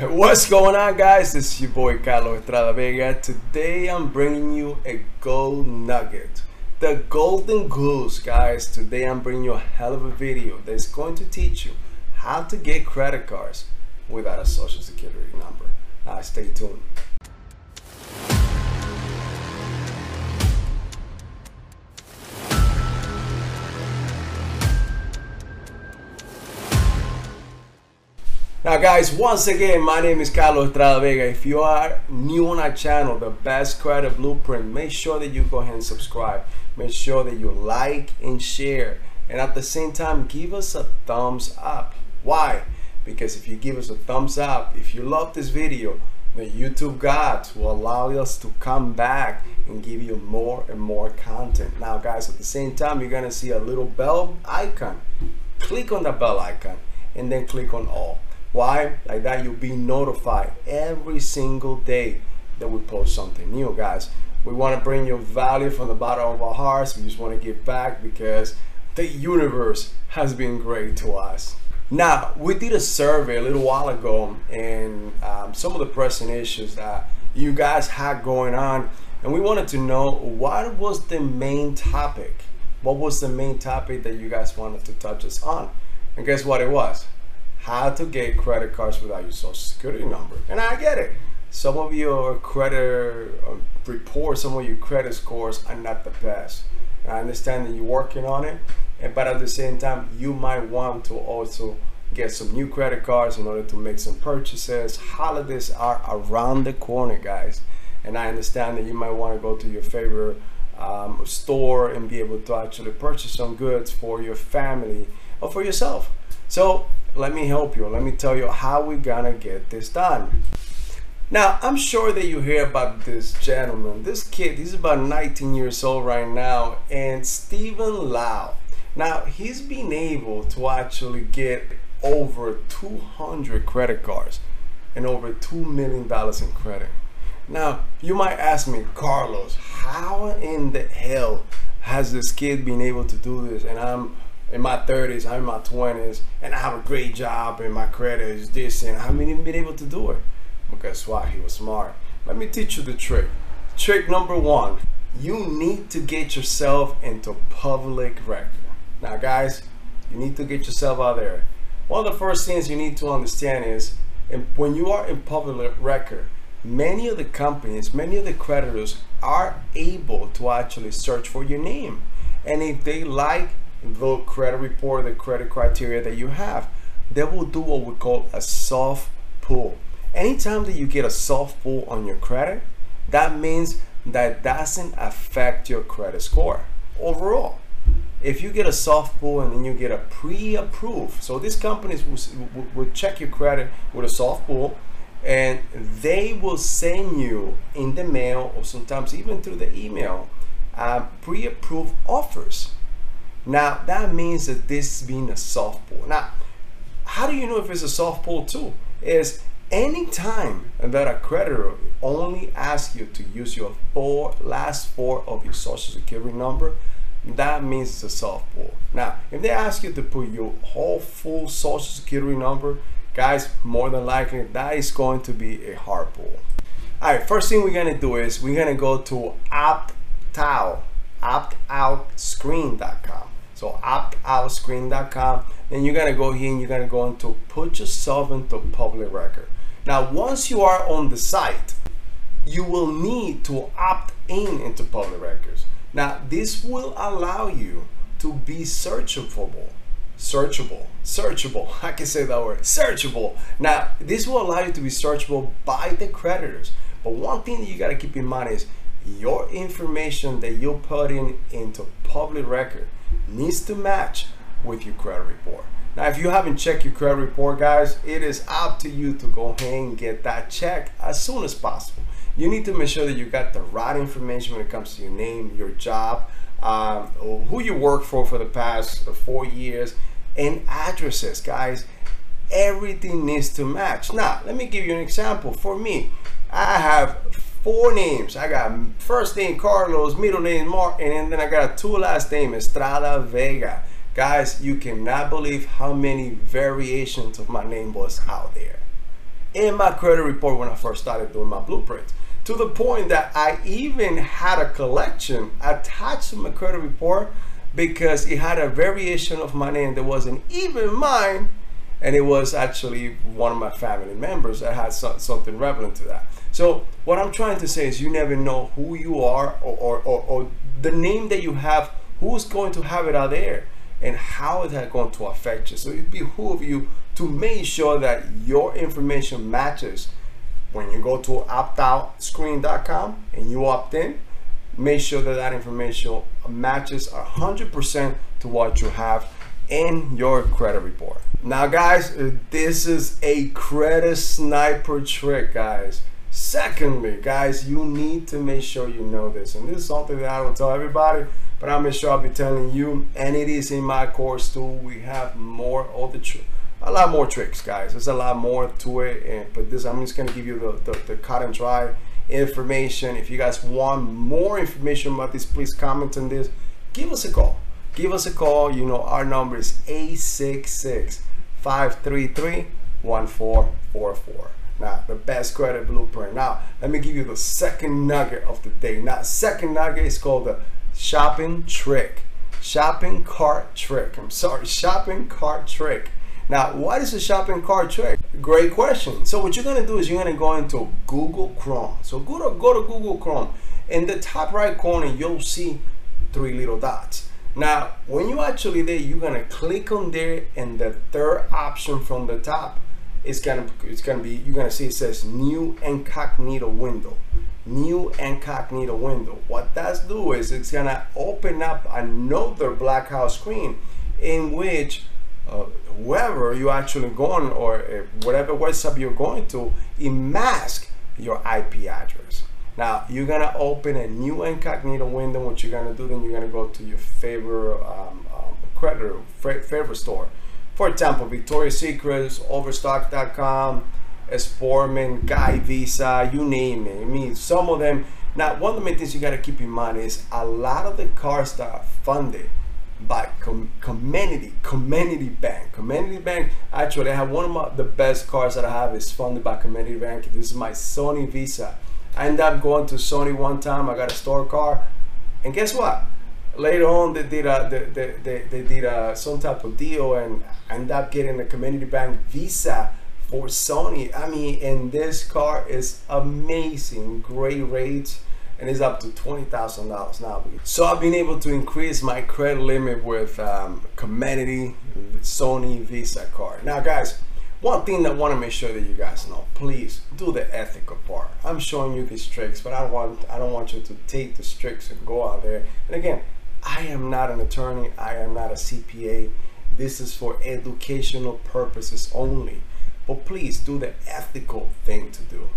What's going on, guys? This is your boy Carlos Estrada Vega. Today I'm bringing you a gold nugget. The golden goose, guys. Today I'm bringing you a hell of a video that's going to teach you how to get credit cards without a social security number. Now, stay tuned. Now guys, once again, my name is Carlos Estrada Vega. If you are new on our channel, The Best Credit Blueprint, make sure that you go ahead and subscribe. Make sure that you like and share. And at the same time, give us a thumbs up. Why? Because if you give us a thumbs up, if you love this video, the YouTube gods will allow us to come back and give you more and more content. Now guys, at the same time, you're gonna see a little bell icon. Click on the bell icon and then click on all. Why? Like that you'll be notified every single day that we post something new, guys. We want to bring you value from the bottom of our hearts. We just want to give back because the universe has been great to us. Now, we did a survey a little while ago and um, some of the pressing issues that you guys had going on and we wanted to know what was the main topic? What was the main topic that you guys wanted to touch us on? And guess what it was? How to get credit cards without your social security number. And I get it. Some of your credit um, reports, some of your credit scores are not the best. I understand that you're working on it, but at the same time, you might want to also get some new credit cards in order to make some purchases. Holidays are around the corner, guys. And I understand that you might want to go to your favorite um, store and be able to actually purchase some goods for your family or for yourself. So let me help you. Let me tell you how we're gonna get this done. Now, I'm sure that you hear about this gentleman, this kid, he's about 19 years old right now, and Stephen Lau. Now, he's been able to actually get over 200 credit cards and over $2 million in credit. Now, you might ask me, Carlos, how in the hell has this kid been able to do this? And I'm in my 30s, I'm in my 20s, and I have a great job, and my credit is this, and I haven't even been able to do it. But guess what? He was smart. Let me teach you the trick. Trick number one you need to get yourself into public record. Now, guys, you need to get yourself out there. One of the first things you need to understand is when you are in public record, many of the companies, many of the creditors are able to actually search for your name. And if they like the credit report, the credit criteria that you have, they will do what we call a soft pull. Anytime that you get a soft pull on your credit, that means that doesn't affect your credit score overall. If you get a soft pull and then you get a pre-approved, so these companies will, will check your credit with a soft pull and they will send you in the mail or sometimes even through the email uh, pre-approved offers now that means that this is being a soft pull. Now, how do you know if it's a soft pull too? Is anytime that a creditor only asks you to use your four last four of your social security number, that means it's a soft pull. Now, if they ask you to put your whole full social security number, guys, more than likely that is going to be a hard pull. All right, first thing we're gonna do is we're gonna go to opt-out, optoutscreen.com. So optoutscreen.com. Then you're gonna go here and you're gonna go into put yourself into public record. Now, once you are on the site, you will need to opt in into public records. Now, this will allow you to be searchable. Searchable, searchable. I can say that word, searchable. Now, this will allow you to be searchable by the creditors. But one thing that you got to keep in mind is your information that you put in into public record needs to match with your credit report. Now, if you haven't checked your credit report, guys, it is up to you to go ahead and get that checked as soon as possible. You need to make sure that you got the right information when it comes to your name, your job, um, who you work for for the past four years, and addresses, guys. Everything needs to match. Now, let me give you an example. For me, I have four names. I got first name Carlos, middle name Martin, and then I got two last name Estrada Vega. Guys, you cannot believe how many variations of my name was out there. in my credit report when I first started doing my blueprints. To the point that I even had a collection attached to my credit report because it had a variation of my name that wasn't even mine and it was actually one of my family members that had so, something relevant to that. So what I'm trying to say is you never know who you are or, or, or, or the name that you have, who's going to have it out there and how is that going to affect you. So it behooves you to make sure that your information matches when you go to optoutscreen.com and you opt in, make sure that that information matches 100% to what you have in your credit report. Now guys, this is a credit sniper trick guys. Secondly, guys, you need to make sure you know this. And this is something that I don't tell everybody, but I'll make sure I'll be telling you. And it is in my course too. We have more of the a lot more tricks, guys. There's a lot more to it, and, but this I'm just gonna give you the, the, the cut and dry information. If you guys want more information about this, please comment on this. Give us a call. Give us a call. You know our number is 866 533 1444. Now, the best credit blueprint. Now, let me give you the second nugget of the day. Now, second nugget is called the shopping trick. Shopping cart trick. I'm sorry, shopping cart trick. Now, what is a shopping cart trick? Great question. So what you're gonna do is you're gonna go into Google Chrome. So go to go to Google Chrome. In the top right corner, you'll see three little dots. Now, when you actually there, you're gonna click on there, and the third option from the top is gonna it's gonna be you're gonna see it says new incognito window. New incognito window. What that's do is it's gonna open up another blackout screen in which uh, whoever you actually going or uh, whatever website you're going to, it mask your IP address. Now you're gonna open a new incognito window. What you're gonna do then you're gonna go to your favorite um, um, creditor favorite store. For example, Victoria's Secrets, Overstock.com, Sportsman's Guide Visa, you name it. I mean, some of them. Now, one of the main things you got to keep in mind is a lot of the cars that are funded by com- Comenity Comenity bank Comenity bank actually i have one of my, the best cars that i have is funded by Comenity bank this is my sony visa i ended up going to sony one time i got a store car and guess what later on they did a they, they, they, did a, some type of deal and I ended up getting a Comenity bank visa for sony i mean and this car is amazing great rates and it's up to $20,000 now. So I've been able to increase my credit limit with um, Comenity Sony Visa card. Now guys, one thing that I want to make sure that you guys know, please do the ethical part. I'm showing you these tricks, but I don't want I don't want you to take these tricks and go out there. And again, I am not an attorney. I am not a CPA. This is for educational purposes only. But please do the ethical thing to do.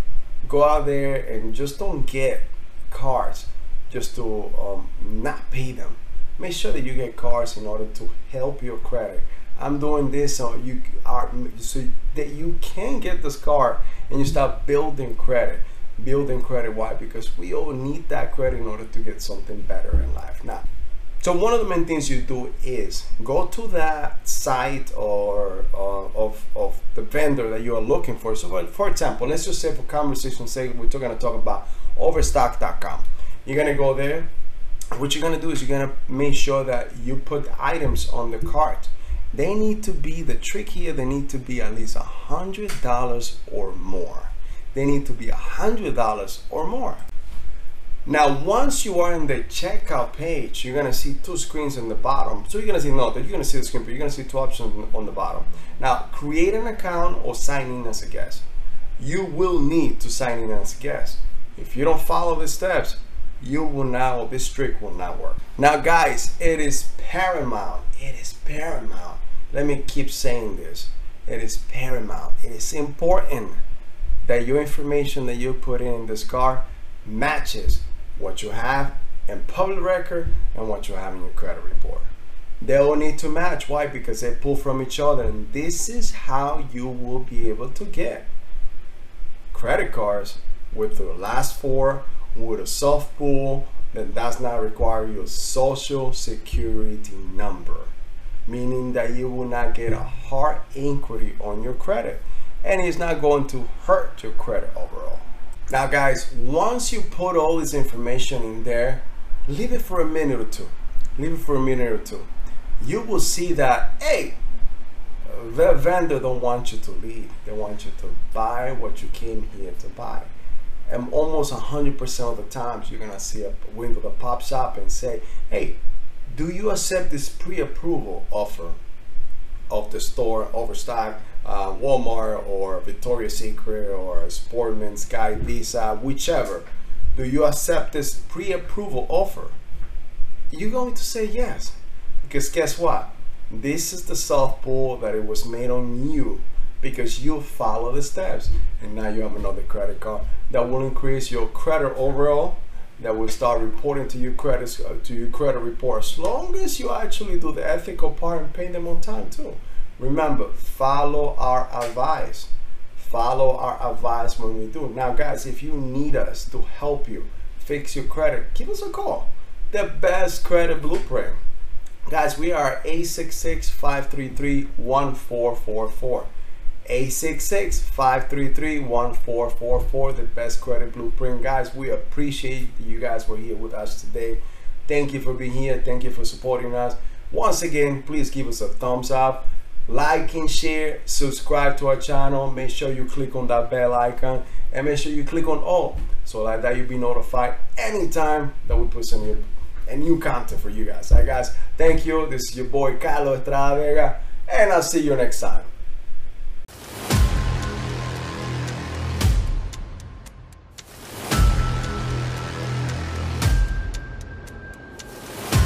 Go out there and just don't get cards just to um, not pay them. Make sure that you get cards in order to help your credit. I'm doing this so you are so that you can get this card and you start building credit. Building credit. Why? Because we all need that credit in order to get something better in life. Now, so one of the main things you do is go to that site or uh, of, of the vendor that you are looking for. So, for example, let's just say for conversation sake, we're going to talk about overstock.com. You're gonna go there. What you're gonna do is you're gonna make sure that you put items on the cart. They need to be the trick here. They need to be at least a hundred dollars or more. They need to be a hundred dollars or more. Now, once you are in the checkout page, you're gonna see two screens in the bottom. So you're gonna see, no, that you're gonna see the screen, but you're gonna see two options on the bottom. Now, create an account or sign in as a guest. You will need to sign in as a guest. If you don't follow the steps, you will now, this trick will not work. Now guys, it is paramount, it is paramount. Let me keep saying this. It is paramount, it is important that your information that you put in this car matches what you have in public record and what you have in your credit report. They all need to match. Why? Because they pull from each other. And this is how you will be able to get credit cards with the last four with a soft pull that does not require your social security number meaning that you will not get a hard inquiry on your credit and it's not going to hurt your credit overall. Now guys, once you put all this information in there, leave it for a minute or two. Leave it for a minute or two. You will see that, hey, the vendor don't want you to leave. They want you to buy what you came here to buy. And almost 100% of the times you're gonna see a window that pops up and say, hey, do you accept this pre-approval offer of the store Overstock, uh, Walmart or Victoria's Secret or Sportsman's Guide, Visa, whichever. Do you accept this pre-approval offer? You're going to say yes. Because guess what? This is the soft pull that it was made on you because you follow the steps and now you have another credit card that will increase your credit overall that will start reporting to your credit uh, to your credit report as long as you actually do the ethical part and pay them on time too. Remember, follow our advice. Follow our advice when we do. Now, guys, if you need us to help you fix your credit, give us a call. The best credit blueprint. Guys, we are 866 533 1444. 866 533 1444, the best credit blueprint. Guys, we appreciate you guys were here with us today. Thank you for being here. Thank you for supporting us. Once again, please give us a thumbs up, like and share, subscribe to our channel. Make sure you click on that bell icon and make sure you click on all so like that you'll be notified anytime that we put some new, a new content for you guys. All right, guys, thank you. This is your boy Carlos Estrada Vega, and I'll see you next time.